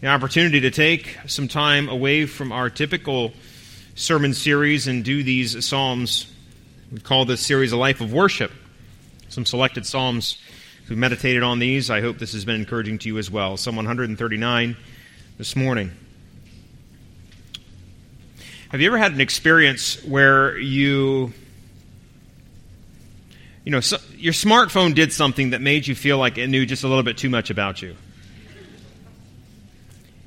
the opportunity to take some time away from our typical sermon series and do these Psalms. We call this series a life of worship. Some selected Psalms. We meditated on these. I hope this has been encouraging to you as well. Psalm 139 this morning. Have you ever had an experience where you you know, so your smartphone did something that made you feel like it knew just a little bit too much about you.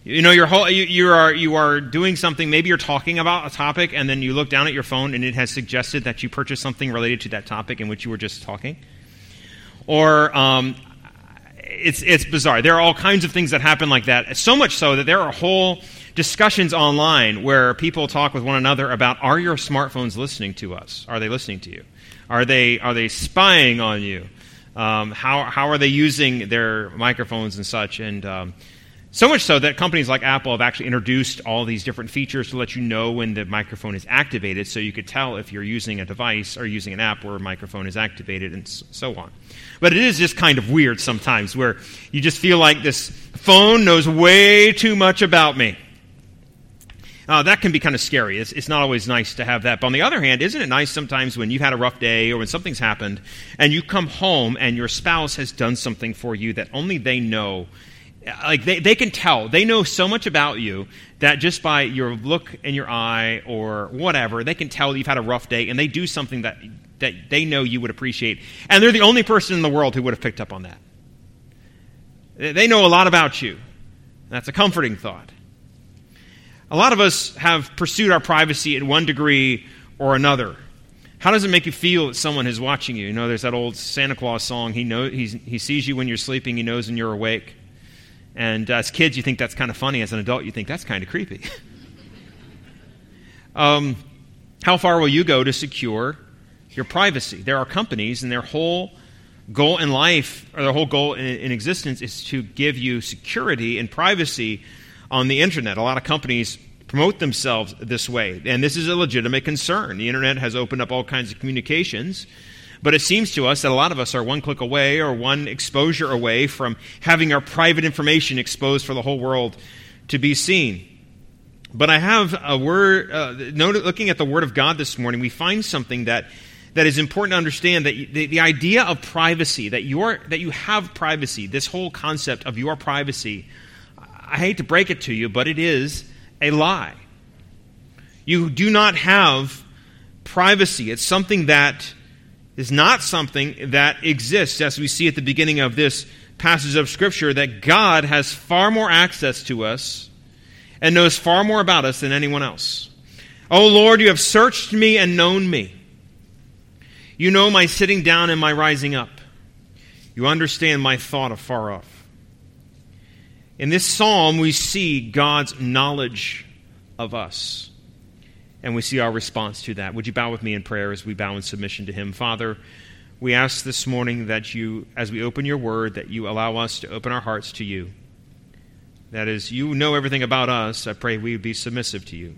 You know, whole, you, you, are, you are doing something, maybe you're talking about a topic, and then you look down at your phone and it has suggested that you purchase something related to that topic in which you were just talking. Or um, it's, it's bizarre. There are all kinds of things that happen like that, so much so that there are whole discussions online where people talk with one another about are your smartphones listening to us? Are they listening to you? Are they, are they spying on you? Um, how, how are they using their microphones and such? And um, so much so that companies like Apple have actually introduced all these different features to let you know when the microphone is activated so you could tell if you're using a device or using an app where a microphone is activated and so on. But it is just kind of weird sometimes where you just feel like this phone knows way too much about me. Uh, that can be kind of scary. It's, it's, not always nice to have that. But on the other hand, isn't it nice sometimes when you've had a rough day or when something's happened and you come home and your spouse has done something for you that only they know? Like they, they can tell. They know so much about you that just by your look in your eye or whatever, they can tell you've had a rough day and they do something that, that they know you would appreciate. And they're the only person in the world who would have picked up on that. They know a lot about you. That's a comforting thought. A lot of us have pursued our privacy in one degree or another. How does it make you feel that someone is watching you? You know, there's that old Santa Claus song. He knows he sees you when you're sleeping. He knows when you're awake. And as kids, you think that's kind of funny. As an adult, you think that's kind of creepy. um, how far will you go to secure your privacy? There are companies, and their whole goal in life, or their whole goal in, in existence, is to give you security and privacy on the internet. A lot of companies promote themselves this way, and this is a legitimate concern. The internet has opened up all kinds of communications. But it seems to us that a lot of us are one click away or one exposure away from having our private information exposed for the whole world to be seen. But I have a word, uh, looking at the Word of God this morning, we find something that, that is important to understand that the, the idea of privacy, that, you that you have privacy, this whole concept of your privacy, I hate to break it to you, but it is a lie. You do not have privacy. It's something that is not something that exists, as we see at the beginning of this passage of Scripture, that God has far more access to us and knows far more about us than anyone else. Oh Lord, you have searched me and known me. You know my sitting down and my rising up. You understand my thought afar off. In this psalm, we see God's knowledge of us. And we see our response to that. Would you bow with me in prayer as we bow in submission to Him? Father, we ask this morning that you, as we open your word, that you allow us to open our hearts to you. That is, you know everything about us. I pray we would be submissive to you.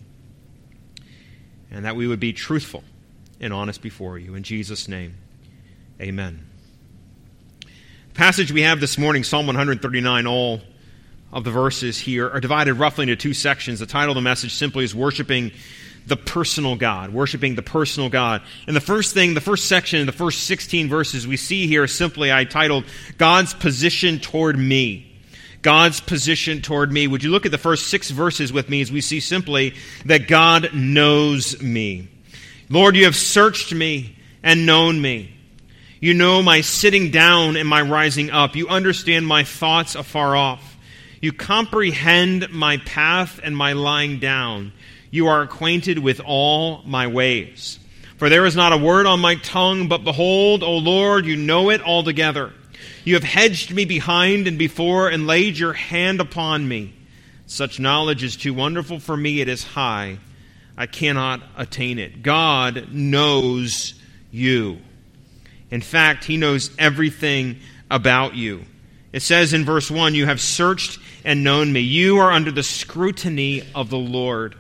And that we would be truthful and honest before you. In Jesus' name, amen. The passage we have this morning, Psalm 139, all of the verses here are divided roughly into two sections. The title of the message simply is Worshiping the Personal God. Worshiping the Personal God. And the first thing, the first section, the first 16 verses we see here simply I titled God's Position Toward Me. God's position toward me. Would you look at the first six verses with me as we see simply that God knows me? Lord, you have searched me and known me. You know my sitting down and my rising up. You understand my thoughts afar off. You comprehend my path and my lying down. You are acquainted with all my ways. For there is not a word on my tongue, but behold, O Lord, you know it altogether. You have hedged me behind and before and laid your hand upon me. Such knowledge is too wonderful for me, it is high. I cannot attain it. God knows you. In fact, He knows everything about you. It says in verse 1 You have searched and known me. You are under the scrutiny of the Lord.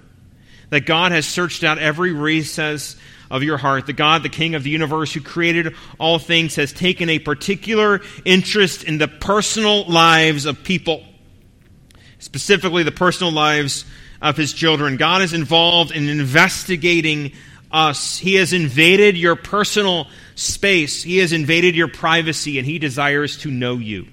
That God has searched out every recess of your heart. The God, the King of the universe, who created all things, has taken a particular interest in the personal lives of people. specifically the personal lives of his children. God is involved in investigating us. He has invaded your personal space, He has invaded your privacy, and He desires to know you.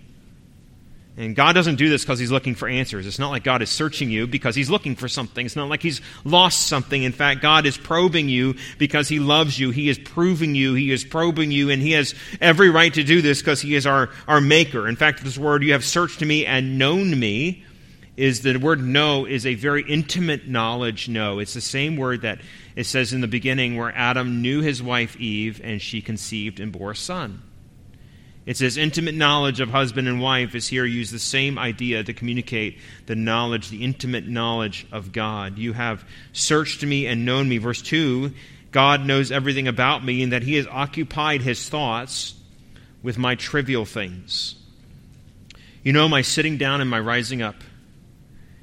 And God doesn't do this because He's looking for answers. It's not like God is searching you because He's looking for something. It's not like He's lost something. In fact, God is probing you because He loves you. He is proving you. He is probing you. And He has every right to do this because He is our, our Maker. In fact, this word, you have searched me and known me, is the word know is a very intimate knowledge know. It's the same word that it says in the beginning where Adam knew his wife Eve and she conceived and bore a son. It says intimate knowledge of husband and wife is here used the same idea to communicate the knowledge, the intimate knowledge of God. You have searched me and known me. Verse 2 God knows everything about me and that he has occupied his thoughts with my trivial things. You know my sitting down and my rising up.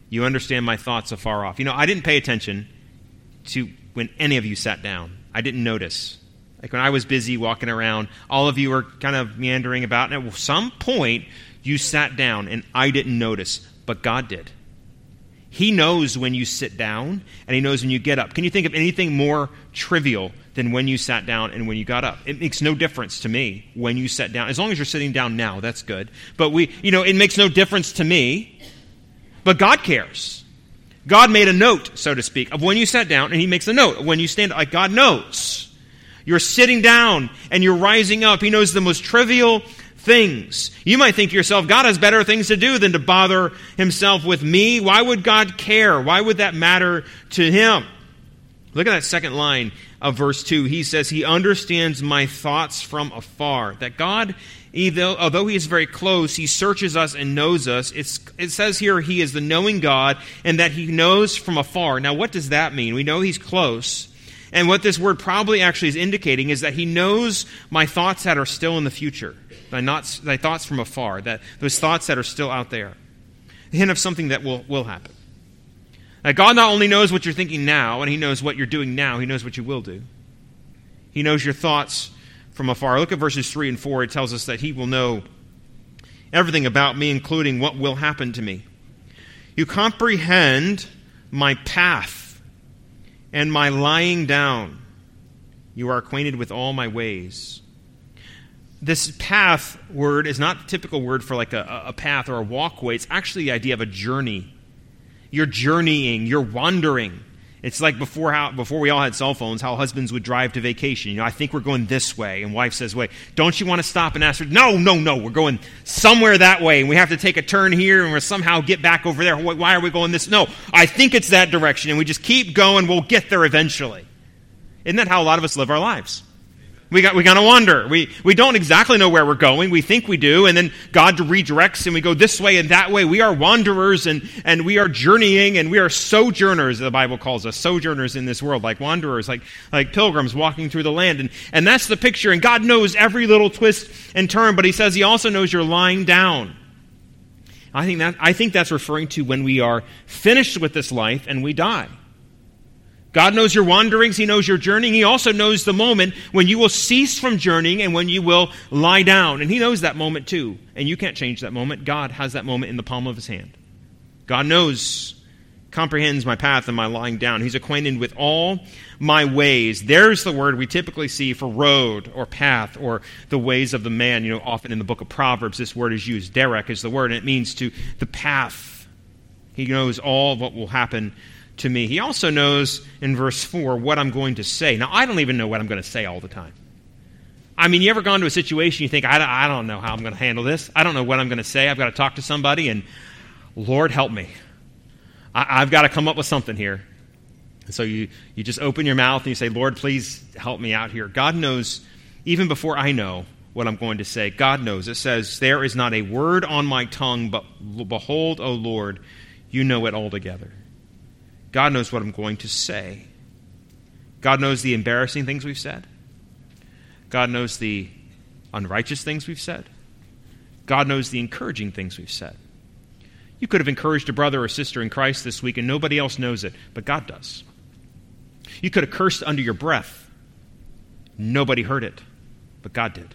You understand my thoughts afar off. You know, I didn't pay attention to when any of you sat down. I didn't notice. Like when I was busy walking around, all of you were kind of meandering about, and at some point you sat down, and I didn't notice, but God did. He knows when you sit down, and He knows when you get up. Can you think of anything more trivial than when you sat down and when you got up? It makes no difference to me when you sat down. As long as you're sitting down now, that's good. But we, you know, it makes no difference to me. But God cares. God made a note, so to speak, of when you sat down, and He makes a note of when you stand. Like God knows. You're sitting down and you're rising up. He knows the most trivial things. You might think to yourself, God has better things to do than to bother Himself with me. Why would God care? Why would that matter to Him? Look at that second line of verse 2. He says, He understands my thoughts from afar. That God although he is very close, he searches us and knows us. It's, it says here he is the knowing God and that he knows from afar. Now, what does that mean? We know he's close. And what this word probably actually is indicating is that he knows my thoughts that are still in the future, my, not, my thoughts from afar, that those thoughts that are still out there. A hint of something that will, will happen. Now, God not only knows what you're thinking now, and he knows what you're doing now, he knows what you will do. He knows your thoughts from afar. Look at verses 3 and 4. It tells us that he will know everything about me, including what will happen to me. You comprehend my path and my lying down. You are acquainted with all my ways. This path word is not the typical word for like a, a path or a walkway. It's actually the idea of a journey. You're journeying, you're wandering. It's like before how before we all had cell phones, how husbands would drive to vacation. You know, I think we're going this way, and wife says, "Wait, don't you want to stop and ask her?" No, no, no, we're going somewhere that way, and we have to take a turn here, and we'll somehow get back over there. Why are we going this? No, I think it's that direction, and we just keep going. We'll get there eventually. Isn't that how a lot of us live our lives? We got we gotta wonder. We we don't exactly know where we're going. We think we do, and then God redirects and we go this way and that way. We are wanderers and, and we are journeying and we are sojourners, the Bible calls us, sojourners in this world, like wanderers, like like pilgrims walking through the land. And and that's the picture, and God knows every little twist and turn, but he says he also knows you're lying down. I think that I think that's referring to when we are finished with this life and we die. God knows your wanderings. He knows your journeying. He also knows the moment when you will cease from journeying and when you will lie down. And He knows that moment too. And you can't change that moment. God has that moment in the palm of His hand. God knows, comprehends my path and my lying down. He's acquainted with all my ways. There's the word we typically see for road or path or the ways of the man. You know, often in the book of Proverbs, this word is used. Derek is the word, and it means to the path. He knows all what will happen to me. He also knows in verse 4 what I'm going to say. Now, I don't even know what I'm going to say all the time. I mean, you ever gone to a situation you think, I, I don't know how I'm going to handle this? I don't know what I'm going to say. I've got to talk to somebody, and Lord, help me. I, I've got to come up with something here. And so you, you just open your mouth and you say, Lord, please help me out here. God knows, even before I know what I'm going to say, God knows. It says, There is not a word on my tongue, but behold, O Lord, you know it altogether. God knows what I'm going to say. God knows the embarrassing things we've said. God knows the unrighteous things we've said. God knows the encouraging things we've said. You could have encouraged a brother or sister in Christ this week and nobody else knows it, but God does. You could have cursed under your breath. Nobody heard it, but God did.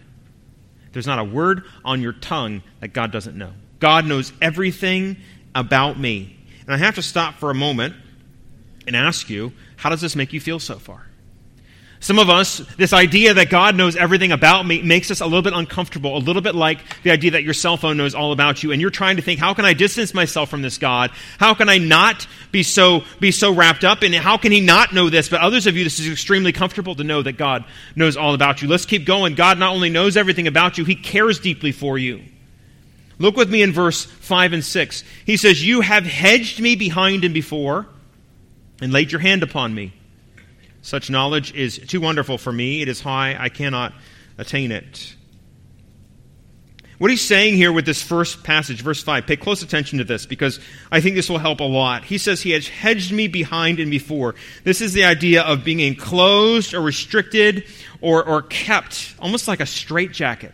There's not a word on your tongue that God doesn't know. God knows everything about me. And I have to stop for a moment and ask you, how does this make you feel so far? Some of us, this idea that God knows everything about me makes us a little bit uncomfortable, a little bit like the idea that your cell phone knows all about you, and you're trying to think, how can I distance myself from this God? How can I not be so, be so wrapped up in it? How can He not know this? But others of you, this is extremely comfortable to know that God knows all about you. Let's keep going. God not only knows everything about you, He cares deeply for you. Look with me in verse 5 and 6. He says, You have hedged me behind and before, and laid your hand upon me. Such knowledge is too wonderful for me. It is high. I cannot attain it. What he's saying here with this first passage, verse 5, pay close attention to this because I think this will help a lot. He says, He has hedged me behind and before. This is the idea of being enclosed or restricted or, or kept, almost like a straitjacket.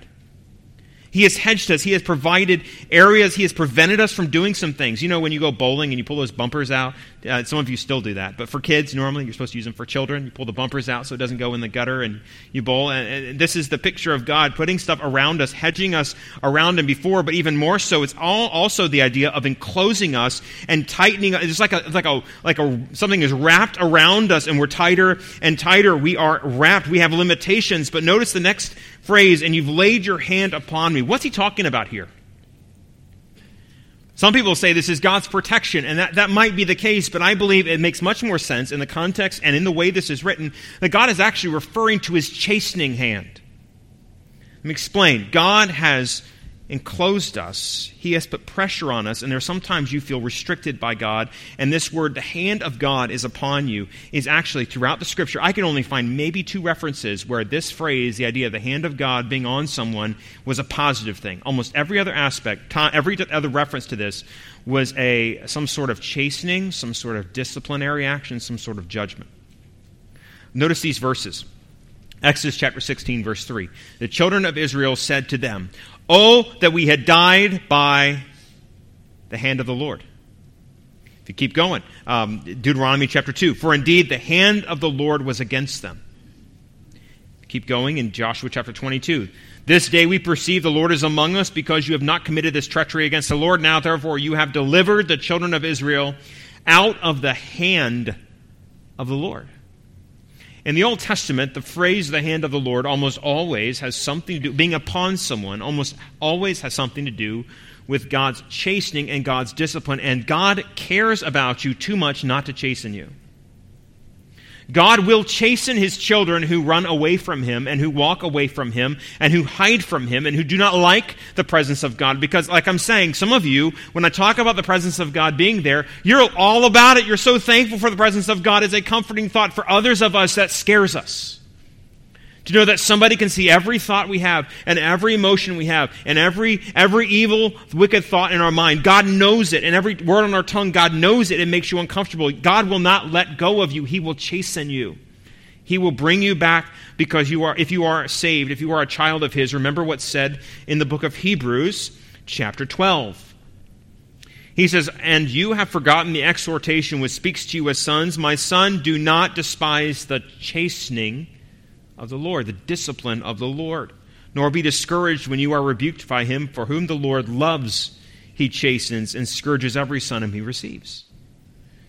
He has hedged us. He has provided areas. He has prevented us from doing some things. You know, when you go bowling and you pull those bumpers out, uh, some of you still do that. But for kids, normally you're supposed to use them for children. You pull the bumpers out so it doesn't go in the gutter and you bowl. And, and this is the picture of God putting stuff around us, hedging us around and before. But even more so, it's all also the idea of enclosing us and tightening. It's like a like a like a something is wrapped around us, and we're tighter and tighter. We are wrapped. We have limitations. But notice the next phrase, and you've laid your hand upon me. What's he talking about here? Some people say this is God's protection, and that, that might be the case, but I believe it makes much more sense in the context and in the way this is written that God is actually referring to his chastening hand. Let me explain. God has enclosed us. He has put pressure on us, and there are sometimes you feel restricted by God. And this word, the hand of God is upon you, is actually throughout the scripture. I can only find maybe two references where this phrase, the idea of the hand of God being on someone, was a positive thing. Almost every other aspect, every other reference to this was a some sort of chastening, some sort of disciplinary action, some sort of judgment. Notice these verses. Exodus chapter 16, verse 3. The children of Israel said to them, Oh, that we had died by the hand of the Lord. If you keep going, um, Deuteronomy chapter 2. For indeed the hand of the Lord was against them. Keep going in Joshua chapter 22. This day we perceive the Lord is among us because you have not committed this treachery against the Lord. Now, therefore, you have delivered the children of Israel out of the hand of the Lord. In the Old Testament, the phrase the hand of the Lord almost always has something to do, being upon someone, almost always has something to do with God's chastening and God's discipline. And God cares about you too much not to chasten you. God will chasten his children who run away from him and who walk away from him and who hide from him and who do not like the presence of God. Because, like I'm saying, some of you, when I talk about the presence of God being there, you're all about it. You're so thankful for the presence of God. It's a comforting thought. For others of us, that scares us. To know that somebody can see every thought we have and every emotion we have and every, every evil, wicked thought in our mind. God knows it. And every word on our tongue, God knows it. It makes you uncomfortable. God will not let go of you. He will chasten you. He will bring you back because you are, if you are saved, if you are a child of His, remember what's said in the book of Hebrews, chapter 12. He says, And you have forgotten the exhortation which speaks to you as sons. My son, do not despise the chastening of the Lord, the discipline of the Lord. Nor be discouraged when you are rebuked by him, for whom the Lord loves, he chastens and scourges every son whom he receives.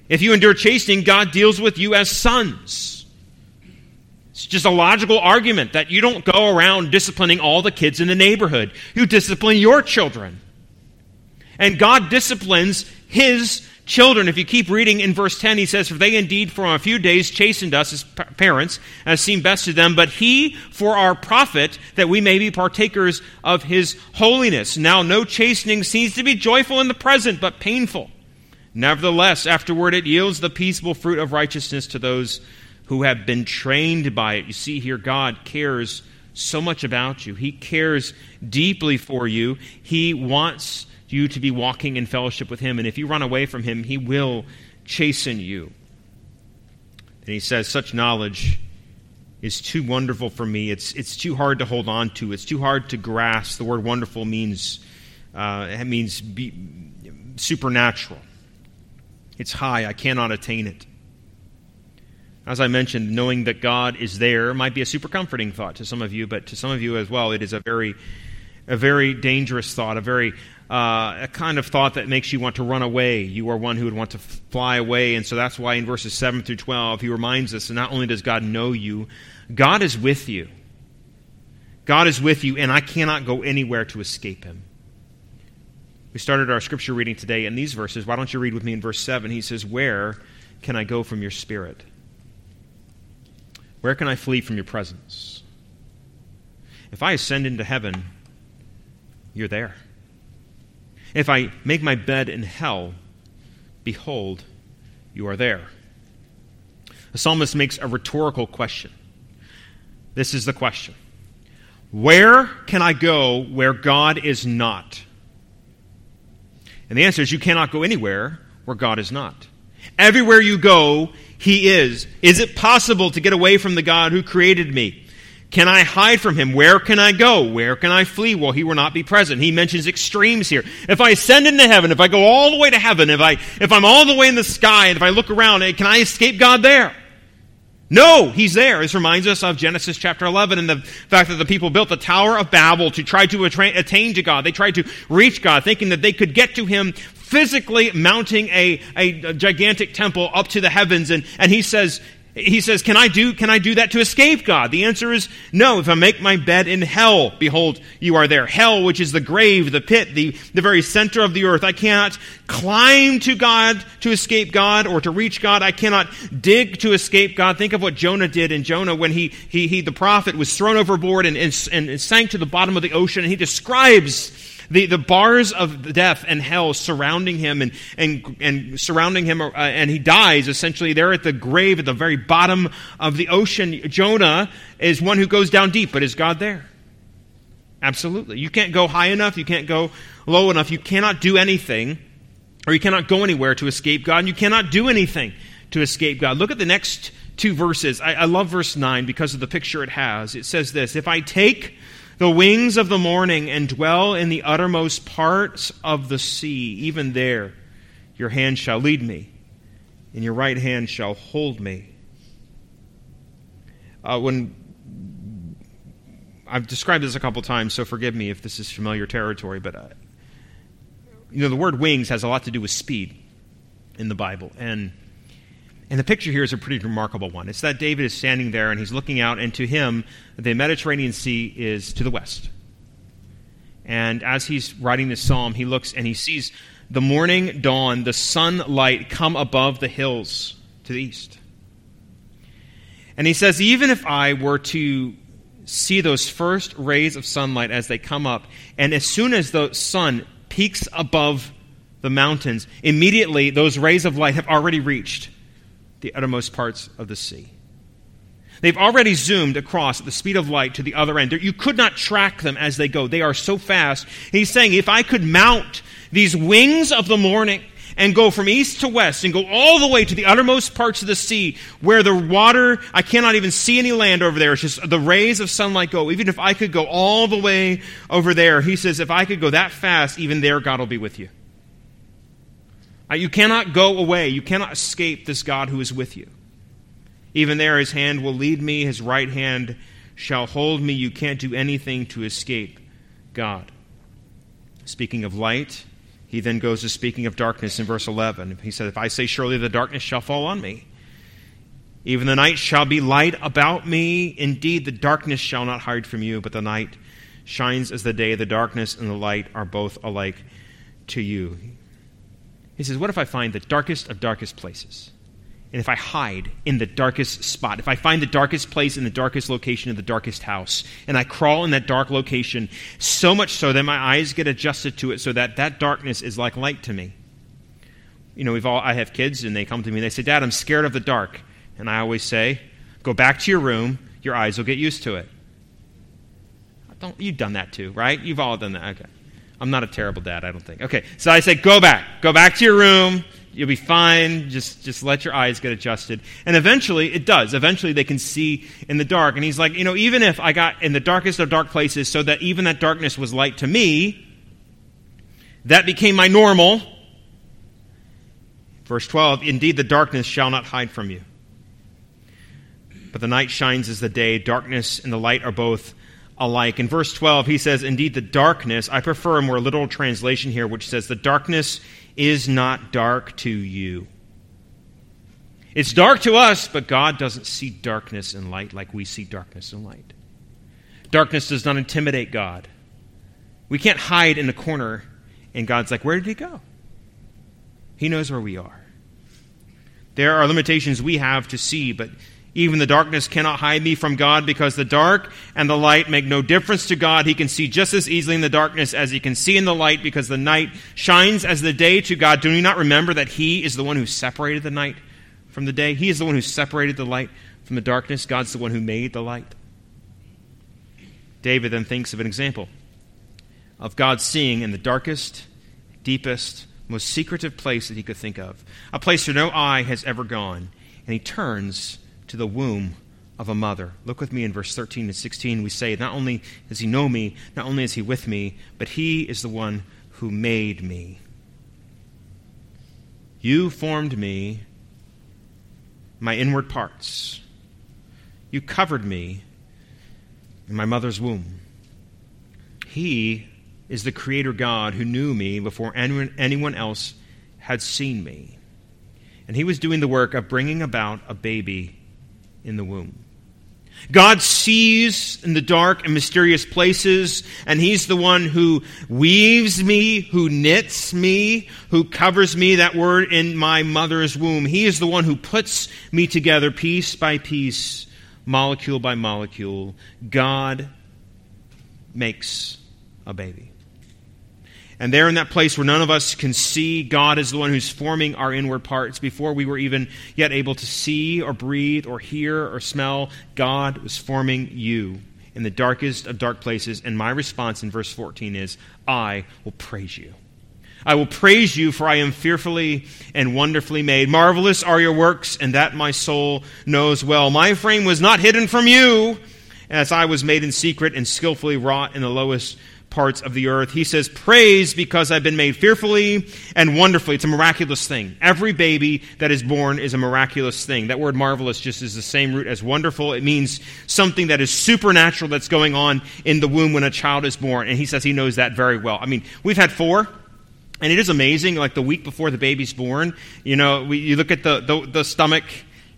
If you endure chastening, God deals with you as sons. It's just a logical argument that you don't go around disciplining all the kids in the neighborhood. You discipline your children. And God disciplines his children, if you keep reading in verse 10, he says, For they indeed for a few days chastened us as parents, as seemed best to them, but he for our profit, that we may be partakers of his holiness. Now, no chastening seems to be joyful in the present, but painful. Nevertheless, afterward it yields the peaceable fruit of righteousness to those who have been trained by it. You see here, God cares so much about you. He cares deeply for you. He wants you to be walking in fellowship with Him. And if you run away from Him, He will chasten you. And He says, Such knowledge is too wonderful for me. It's, it's too hard to hold on to. It's too hard to grasp. The word wonderful means, uh, it means be, supernatural. It's high. I cannot attain it. As I mentioned, knowing that God is there might be a super comforting thought to some of you, but to some of you as well, it is a very, a very dangerous thought, a very uh, a kind of thought that makes you want to run away. You are one who would want to fly away. And so that's why in verses 7 through 12, he reminds us that not only does God know you, God is with you. God is with you, and I cannot go anywhere to escape him. We started our scripture reading today in these verses. Why don't you read with me in verse 7? He says, Where can I go from your spirit? Where can I flee from your presence? If I ascend into heaven, you're there. If I make my bed in hell, behold, you are there. The psalmist makes a rhetorical question. This is the question Where can I go where God is not? And the answer is you cannot go anywhere where God is not. Everywhere you go, He is. Is it possible to get away from the God who created me? Can I hide from him? Where can I go? Where can I flee? Well, he will not be present. He mentions extremes here. If I ascend into heaven, if I go all the way to heaven, if I if I'm all the way in the sky, and if I look around, eh, can I escape God there? No, he's there. This reminds us of Genesis chapter 11 and the fact that the people built the Tower of Babel to try to attain to God. They tried to reach God, thinking that they could get to him physically mounting a, a, a gigantic temple up to the heavens. And, and he says, he says, can I, do, can I do that to escape God? The answer is no. If I make my bed in hell, behold, you are there. Hell, which is the grave, the pit, the, the very center of the earth. I cannot climb to God to escape God or to reach God. I cannot dig to escape God. Think of what Jonah did in Jonah when he, he, he the prophet, was thrown overboard and, and, and sank to the bottom of the ocean. And he describes the, the bars of death and hell surrounding him and, and, and surrounding him, uh, and he dies essentially there at the grave at the very bottom of the ocean. Jonah is one who goes down deep, but is God there? Absolutely. You can't go high enough, you can't go low enough, you cannot do anything, or you cannot go anywhere to escape God, and you cannot do anything to escape God. Look at the next two verses. I, I love verse 9 because of the picture it has. It says this If I take the wings of the morning and dwell in the uttermost parts of the sea. Even there your hand shall lead me, and your right hand shall hold me. Uh, when I've described this a couple times, so forgive me if this is familiar territory, but uh, you know the word wings has a lot to do with speed in the Bible, and and the picture here is a pretty remarkable one. It's that David is standing there and he's looking out, and to him, the Mediterranean Sea is to the west. And as he's writing this psalm, he looks and he sees the morning dawn, the sunlight come above the hills to the east. And he says, even if I were to see those first rays of sunlight as they come up, and as soon as the sun peaks above the mountains, immediately those rays of light have already reached the uttermost parts of the sea. They've already zoomed across at the speed of light to the other end. You could not track them as they go. They are so fast. he's saying, if I could mount these wings of the morning and go from east to west and go all the way to the uttermost parts of the sea where the water, I cannot even see any land over there. It's just the rays of sunlight go. Even if I could go all the way over there, he says, if I could go that fast, even there God will be with you. Uh, you cannot go away. You cannot escape this God who is with you. Even there, his hand will lead me, his right hand shall hold me. You can't do anything to escape God. Speaking of light, he then goes to speaking of darkness in verse 11. He said, If I say, Surely the darkness shall fall on me, even the night shall be light about me. Indeed, the darkness shall not hide from you, but the night shines as the day. The darkness and the light are both alike to you. He says, What if I find the darkest of darkest places? And if I hide in the darkest spot, if I find the darkest place in the darkest location of the darkest house, and I crawl in that dark location, so much so that my eyes get adjusted to it so that that darkness is like light to me. You know, we've all, I have kids, and they come to me and they say, Dad, I'm scared of the dark. And I always say, Go back to your room, your eyes will get used to it. Don't, you've done that too, right? You've all done that. Okay. I'm not a terrible dad, I don't think. Okay, so I say, go back. Go back to your room. You'll be fine. Just, just let your eyes get adjusted. And eventually, it does. Eventually, they can see in the dark. And he's like, you know, even if I got in the darkest of dark places so that even that darkness was light to me, that became my normal. Verse 12 Indeed, the darkness shall not hide from you. But the night shines as the day. Darkness and the light are both alike. In verse 12, he says, Indeed, the darkness, I prefer a more literal translation here, which says, The darkness is not dark to you. It's dark to us, but God doesn't see darkness and light like we see darkness and light. Darkness does not intimidate God. We can't hide in a corner, and God's like, Where did he go? He knows where we are. There are limitations we have to see, but even the darkness cannot hide me from God because the dark and the light make no difference to God. He can see just as easily in the darkness as he can see in the light because the night shines as the day to God. Do you not remember that he is the one who separated the night from the day? He is the one who separated the light from the darkness. God's the one who made the light. David then thinks of an example of God seeing in the darkest, deepest, most secretive place that he could think of, a place where no eye has ever gone. And he turns to the womb of a mother. Look with me in verse 13 and 16. We say, Not only does he know me, not only is he with me, but he is the one who made me. You formed me, my inward parts. You covered me in my mother's womb. He is the Creator God who knew me before anyone, anyone else had seen me. And He was doing the work of bringing about a baby in the womb. God sees in the dark and mysterious places, and He's the one who weaves me, who knits me, who covers me, that word, in my mother's womb. He is the one who puts me together piece by piece, molecule by molecule. God makes a baby. And there in that place where none of us can see, God is the one who's forming our inward parts. Before we were even yet able to see or breathe or hear or smell, God was forming you in the darkest of dark places. And my response in verse 14 is, I will praise you. I will praise you, for I am fearfully and wonderfully made. Marvelous are your works, and that my soul knows well. My frame was not hidden from you, as I was made in secret and skillfully wrought in the lowest parts of the earth. He says, Praise because I've been made fearfully and wonderfully. It's a miraculous thing. Every baby that is born is a miraculous thing. That word marvelous just is the same root as wonderful. It means something that is supernatural that's going on in the womb when a child is born. And he says he knows that very well. I mean, we've had four. And it is amazing, like the week before the baby's born, you know, we, you look at the, the, the stomach,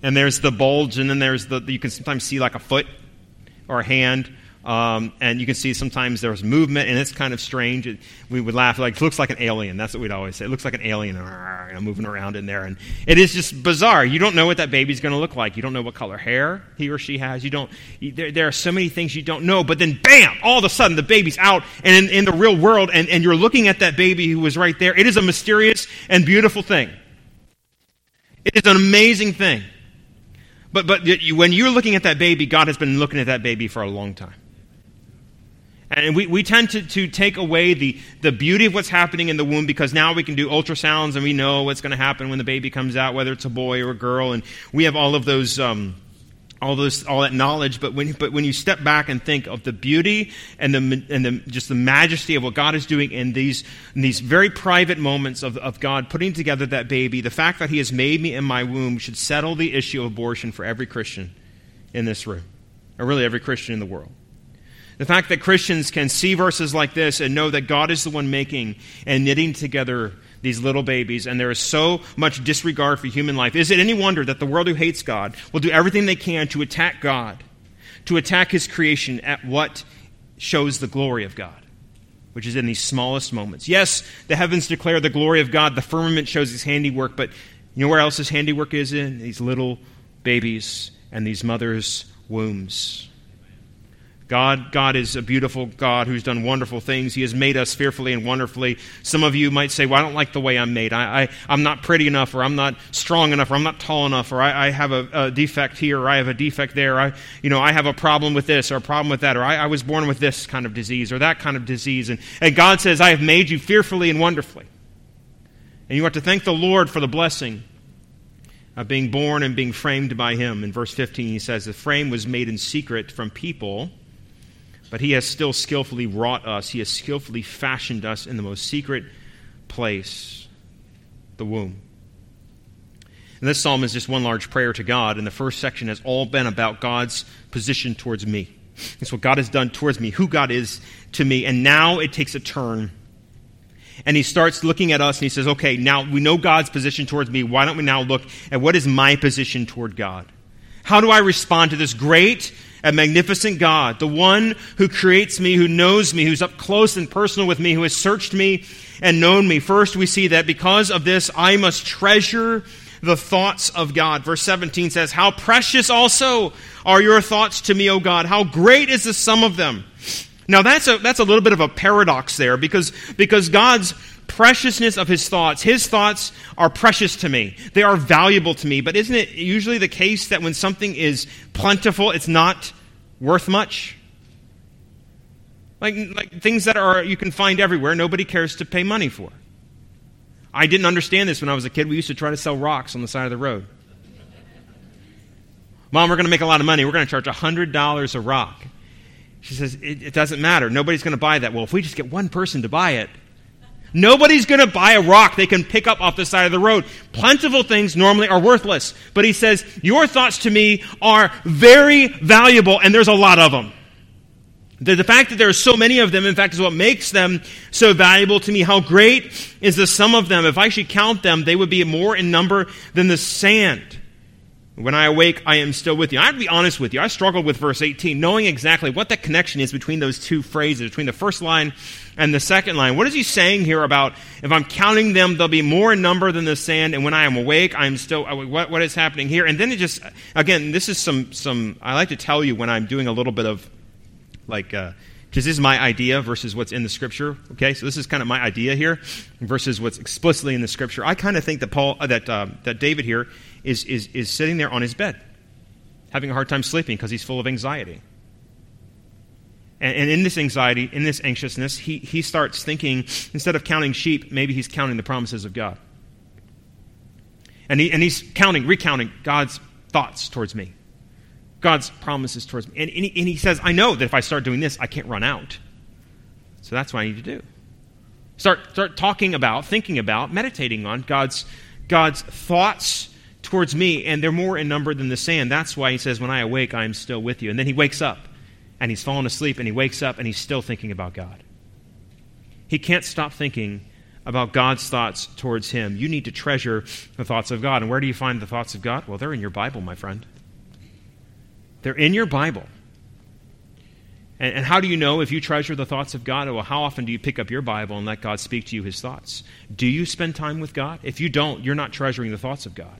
and there's the bulge, and then there's the, you can sometimes see like a foot or a hand um, and you can see sometimes there's movement, and it's kind of strange. It, we would laugh like it looks like an alien. That's what we'd always say. It looks like an alien you know, moving around in there, and it is just bizarre. You don't know what that baby's going to look like. You don't know what color hair he or she has. You don't. You, there, there, are so many things you don't know. But then, bam! All of a sudden, the baby's out and in, in the real world, and, and you're looking at that baby who was right there. It is a mysterious and beautiful thing. It is an amazing thing. But but when you're looking at that baby, God has been looking at that baby for a long time. And we, we tend to, to take away the, the beauty of what's happening in the womb because now we can do ultrasounds and we know what's going to happen when the baby comes out, whether it's a boy or a girl. And we have all of those. Um, all those, all that knowledge, but when, but when you step back and think of the beauty and the, and the, just the majesty of what God is doing in these, in these very private moments of, of God putting together that baby, the fact that He has made me in my womb should settle the issue of abortion for every Christian in this room, or really every Christian in the world. The fact that Christians can see verses like this and know that God is the one making and knitting together these little babies, and there is so much disregard for human life. Is it any wonder that the world who hates God will do everything they can to attack God, to attack His creation at what shows the glory of God? Which is in these smallest moments. Yes, the heavens declare the glory of God, the firmament shows His handiwork, but you know where else His handiwork is in? These little babies and these mothers' wombs. God, God is a beautiful God who's done wonderful things. He has made us fearfully and wonderfully. Some of you might say, Well, I don't like the way I'm made. I, I, am not pretty enough, or I'm not strong enough, or I'm not tall enough, or I, I have a, a, defect here, or I have a defect there. I, you know, I have a problem with this, or a problem with that, or I, I was born with this kind of disease, or that kind of disease. And, and God says, I have made you fearfully and wonderfully. And you are to thank the Lord for the blessing of being born and being framed by Him. In verse 15, he says, The frame was made in secret from people but he has still skillfully wrought us. He has skillfully fashioned us in the most secret place, the womb. And this psalm is just one large prayer to God, and the first section has all been about God's position towards me. It's what God has done towards me, who God is to me. And now it takes a turn. And he starts looking at us and he says, okay, now we know God's position towards me. Why don't we now look at what is my position toward God? How do I respond to this great and magnificent God, the one who creates me, who knows me, who's up close and personal with me, who has searched me and known me? First, we see that because of this, I must treasure the thoughts of God. Verse 17 says, How precious also are your thoughts to me, O God. How great is the sum of them. Now that's a, that's a little bit of a paradox there because, because God's preciousness of his thoughts, his thoughts are precious to me. They are valuable to me. But isn't it usually the case that when something is plentiful, it's not worth much? Like, like things that are you can find everywhere, nobody cares to pay money for. I didn't understand this when I was a kid. We used to try to sell rocks on the side of the road. Mom, we're going to make a lot of money. We're going to charge $100 a rock. She says, it, it doesn't matter. Nobody's going to buy that. Well, if we just get one person to buy it, nobody's going to buy a rock they can pick up off the side of the road. Plentiful things normally are worthless. But he says, Your thoughts to me are very valuable, and there's a lot of them. The, the fact that there are so many of them, in fact, is what makes them so valuable to me. How great is the sum of them? If I should count them, they would be more in number than the sand. When I awake, I am still with you. I have to be honest with you. I struggled with verse 18, knowing exactly what the connection is between those two phrases, between the first line and the second line. What is he saying here about if I'm counting them, they'll be more in number than the sand, and when I am awake, I am still. Uh, what, what is happening here? And then it just, again, this is some, some. I like to tell you when I'm doing a little bit of, like, because uh, this is my idea versus what's in the scripture. Okay, so this is kind of my idea here versus what's explicitly in the scripture. I kind of think that Paul, uh, that uh, that David here is, is, is sitting there on his bed, having a hard time sleeping because he's full of anxiety. And, and in this anxiety, in this anxiousness, he, he starts thinking, instead of counting sheep, maybe he's counting the promises of God. And, he, and he's counting, recounting God's thoughts towards me, God's promises towards me. And, and, he, and he says, I know that if I start doing this, I can't run out. So that's what I need to do. Start, start talking about, thinking about, meditating on God's, God's thoughts towards me, and they're more in number than the sand. That's why he says, When I awake, I am still with you. And then he wakes up, and he's fallen asleep, and he wakes up, and he's still thinking about God. He can't stop thinking about God's thoughts towards him. You need to treasure the thoughts of God. And where do you find the thoughts of God? Well, they're in your Bible, my friend. They're in your Bible. And, and, how do you know if you treasure the thoughts of God? Well, how often do you pick up your Bible and let God speak to you his thoughts? Do you spend time with God? If you don't, you're not treasuring the thoughts of God.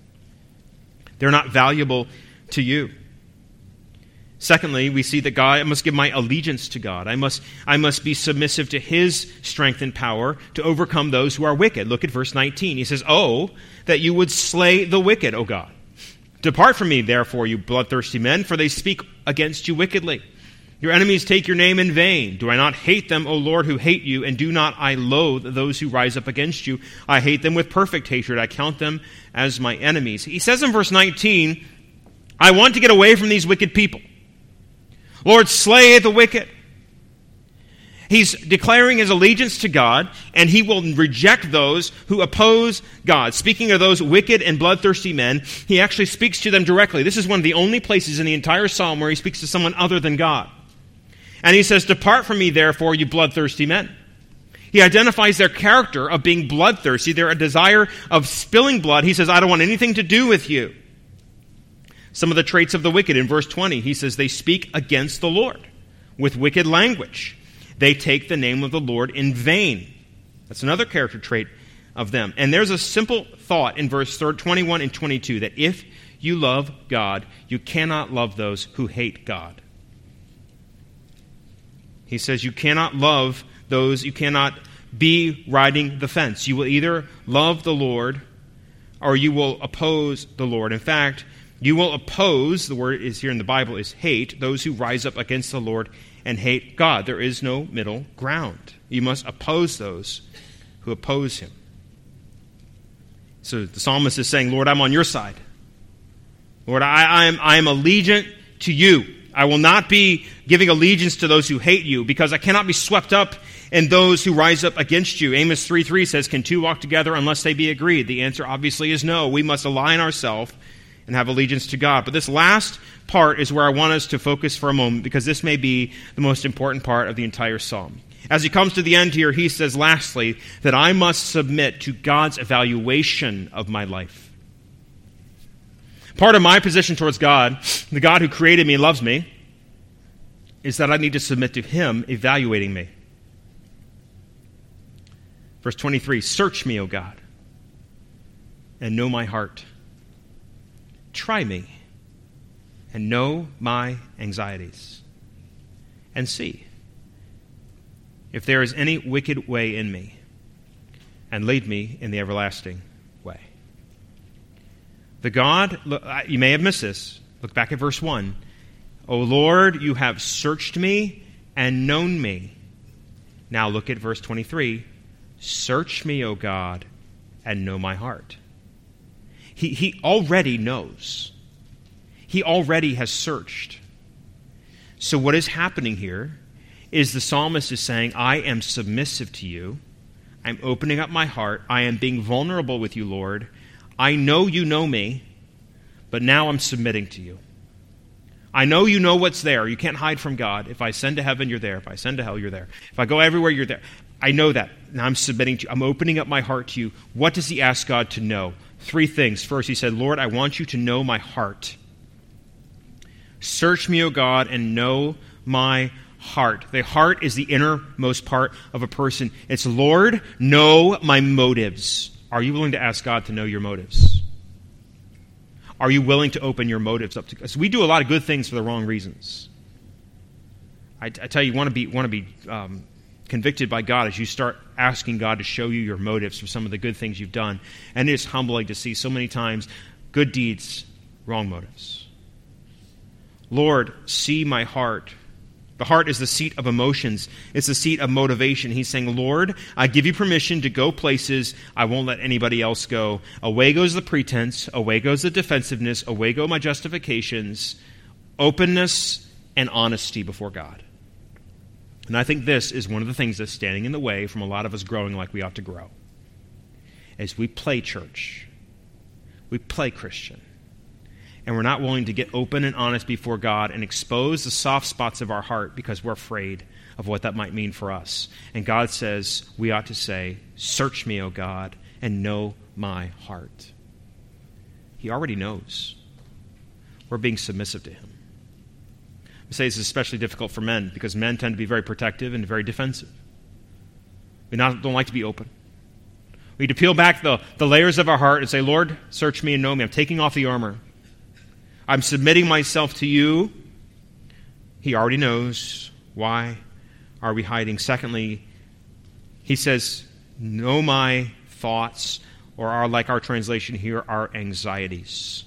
They're not valuable to you. Secondly, we see that God, I must give my allegiance to God. I must, I must be submissive to His strength and power to overcome those who are wicked. Look at verse 19. He says, Oh, that you would slay the wicked, O God. Depart from me, therefore, you bloodthirsty men, for they speak against you wickedly. Your enemies take your name in vain. Do I not hate them, O Lord, who hate you? And do not I loathe those who rise up against you? I hate them with perfect hatred. I count them as my enemies. He says in verse 19, I want to get away from these wicked people. Lord, slay the wicked. He's declaring his allegiance to God, and he will reject those who oppose God. Speaking of those wicked and bloodthirsty men, he actually speaks to them directly. This is one of the only places in the entire psalm where he speaks to someone other than God. And he says, Depart from me, therefore, you bloodthirsty men. He identifies their character of being bloodthirsty, their desire of spilling blood. He says, I don't want anything to do with you. Some of the traits of the wicked in verse 20, he says, They speak against the Lord with wicked language. They take the name of the Lord in vain. That's another character trait of them. And there's a simple thought in verse 21 and 22 that if you love God, you cannot love those who hate God. He says you cannot love those, you cannot be riding the fence. You will either love the Lord or you will oppose the Lord. In fact, you will oppose, the word is here in the Bible is hate, those who rise up against the Lord and hate God. There is no middle ground. You must oppose those who oppose him. So the psalmist is saying, Lord, I'm on your side. Lord, I, I am, I am allegiant to you. I will not be giving allegiance to those who hate you, because I cannot be swept up in those who rise up against you. Amos 3 3 says, Can two walk together unless they be agreed? The answer obviously is no. We must align ourselves and have allegiance to God. But this last part is where I want us to focus for a moment because this may be the most important part of the entire psalm. As he comes to the end here, he says, lastly, that I must submit to God's evaluation of my life. Part of my position towards God, the God who created me and loves me, is that I need to submit to Him evaluating me. Verse 23 Search me, O God, and know my heart. Try me and know my anxieties. And see if there is any wicked way in me, and lead me in the everlasting way. The God, you may have missed this. Look back at verse 1. O Lord, you have searched me and known me. Now look at verse 23. Search me, O God, and know my heart. He, he already knows. He already has searched. So, what is happening here is the psalmist is saying, I am submissive to you. I'm opening up my heart. I am being vulnerable with you, Lord. I know you know me, but now I'm submitting to you. I know you know what's there. You can't hide from God. If I send to heaven, you're there. If I send to hell, you're there. If I go everywhere, you're there. I know that. Now I'm submitting to you. I'm opening up my heart to you. What does he ask God to know? Three things. First, he said, Lord, I want you to know my heart. Search me, O God, and know my heart. The heart is the innermost part of a person. It's, Lord, know my motives. Are you willing to ask God to know your motives? Are you willing to open your motives up to us? We do a lot of good things for the wrong reasons. I, I tell you, you want to be, want to be um, convicted by God as you start asking God to show you your motives for some of the good things you've done. And it is humbling to see so many times good deeds, wrong motives. Lord, see my heart the heart is the seat of emotions, it's the seat of motivation. He's saying, Lord, I give you permission to go places I won't let anybody else go. Away goes the pretense, away goes the defensiveness, away go my justifications, openness and honesty before God. And I think this is one of the things that's standing in the way from a lot of us growing like we ought to grow. As we play church, we play Christian and we're not willing to get open and honest before God and expose the soft spots of our heart because we're afraid of what that might mean for us. And God says, we ought to say, Search me, O God, and know my heart. He already knows. We're being submissive to Him. I say this is especially difficult for men because men tend to be very protective and very defensive. We not, don't like to be open. We need to peel back the, the layers of our heart and say, Lord, search me and know me. I'm taking off the armor. I'm submitting myself to you. He already knows. Why are we hiding? Secondly, he says, Know my thoughts, or are like our translation here, our anxieties.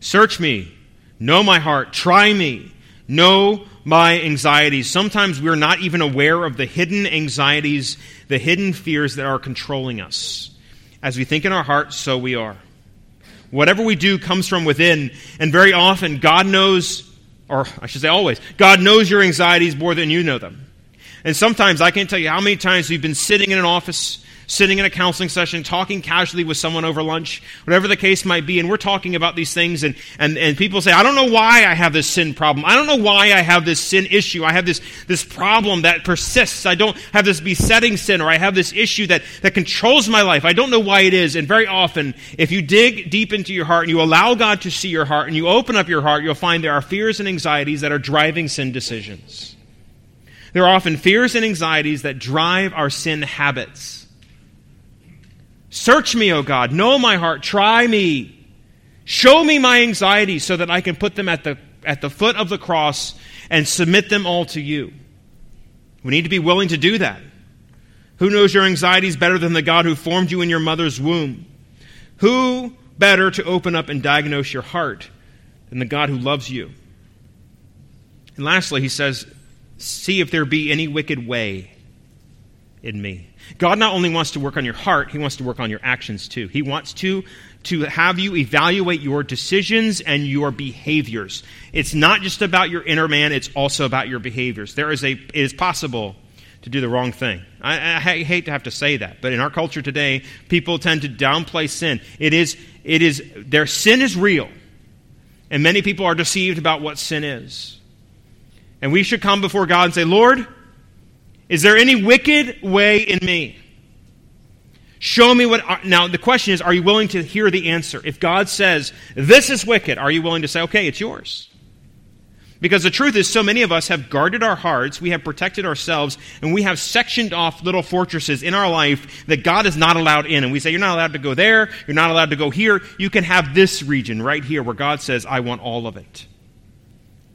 Search me, know my heart, try me, know my anxieties. Sometimes we're not even aware of the hidden anxieties, the hidden fears that are controlling us. As we think in our heart, so we are. Whatever we do comes from within. And very often, God knows, or I should say always, God knows your anxieties more than you know them. And sometimes I can't tell you how many times we've been sitting in an office sitting in a counseling session, talking casually with someone over lunch, whatever the case might be, and we're talking about these things, and, and, and people say, I don't know why I have this sin problem. I don't know why I have this sin issue. I have this, this problem that persists. I don't have this besetting sin, or I have this issue that, that controls my life. I don't know why it is. And very often, if you dig deep into your heart and you allow God to see your heart and you open up your heart, you'll find there are fears and anxieties that are driving sin decisions. There are often fears and anxieties that drive our sin habits. Search me, O God. Know my heart. Try me. Show me my anxieties so that I can put them at the, at the foot of the cross and submit them all to you. We need to be willing to do that. Who knows your anxieties better than the God who formed you in your mother's womb? Who better to open up and diagnose your heart than the God who loves you? And lastly, he says, See if there be any wicked way in me. God not only wants to work on your heart, He wants to work on your actions too. He wants to, to have you evaluate your decisions and your behaviors. It's not just about your inner man, it's also about your behaviors. There is a, it is possible to do the wrong thing. I, I, hate to have to say that, but in our culture today, people tend to downplay sin. It is, it is, their sin is real, and many people are deceived about what sin is. And we should come before God and say, Lord, is there any wicked way in me? Show me what. Now, the question is, are you willing to hear the answer? If God says, this is wicked, are you willing to say, okay, it's yours? Because the truth is, so many of us have guarded our hearts, we have protected ourselves, and we have sectioned off little fortresses in our life that God is not allowed in. And we say, You're not allowed to go there, you're not allowed to go here. You can have this region right here where God says, I want all of it.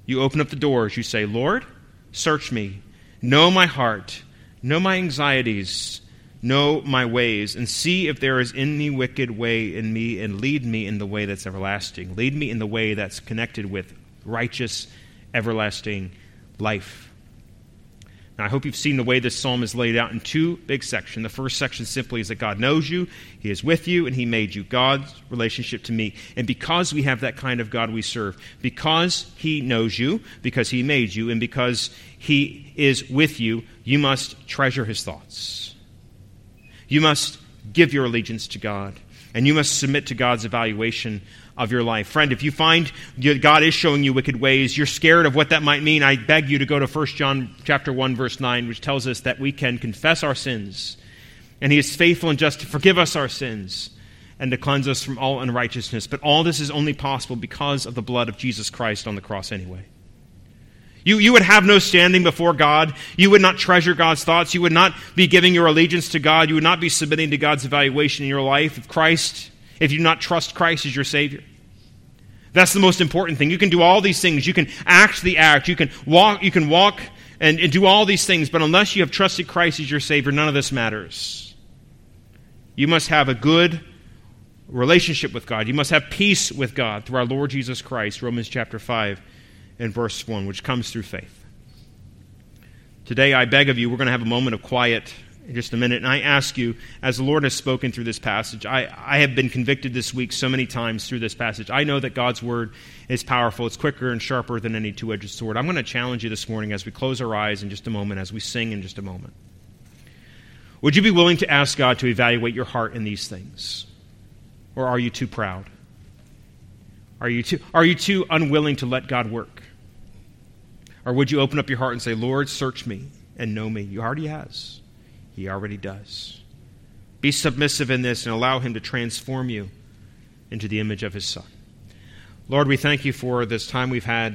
You open up the doors, you say, Lord, search me, know my heart, know my anxieties, know my ways, and see if there is any wicked way in me, and lead me in the way that's everlasting. Lead me in the way that's connected with righteous everlasting life. Now, I hope you've seen the way this psalm is laid out in two big sections. The first section simply is that God knows you, He is with you, and He made you. God's relationship to me. And because we have that kind of God we serve, because He knows you, because He made you, and because He is with you, you must treasure His thoughts. You must give your allegiance to God, and you must submit to God's evaluation of your life. Friend, if you find that God is showing you wicked ways, you're scared of what that might mean, I beg you to go to 1 John chapter 1 verse 9, which tells us that we can confess our sins, and he is faithful and just to forgive us our sins and to cleanse us from all unrighteousness. But all this is only possible because of the blood of Jesus Christ on the cross anyway. You, you would have no standing before God. You would not treasure God's thoughts. You would not be giving your allegiance to God. You would not be submitting to God's evaluation in your life if Christ if you do not trust Christ as your Savior. That's the most important thing. You can do all these things. You can act the act. You can walk, you can walk and, and do all these things, but unless you have trusted Christ as your Savior, none of this matters. You must have a good relationship with God. You must have peace with God through our Lord Jesus Christ, Romans chapter 5 and verse 1, which comes through faith. Today, I beg of you, we're going to have a moment of quiet in just a minute. And I ask you, as the Lord has spoken through this passage, I, I have been convicted this week so many times through this passage. I know that God's word is powerful, it's quicker and sharper than any two edged sword. I'm going to challenge you this morning as we close our eyes in just a moment, as we sing in just a moment. Would you be willing to ask God to evaluate your heart in these things? Or are you too proud? Are you too, are you too unwilling to let God work? Or would you open up your heart and say, Lord, search me and know me? He already has. He already does. Be submissive in this and allow Him to transform you into the image of His Son. Lord, we thank you for this time we've had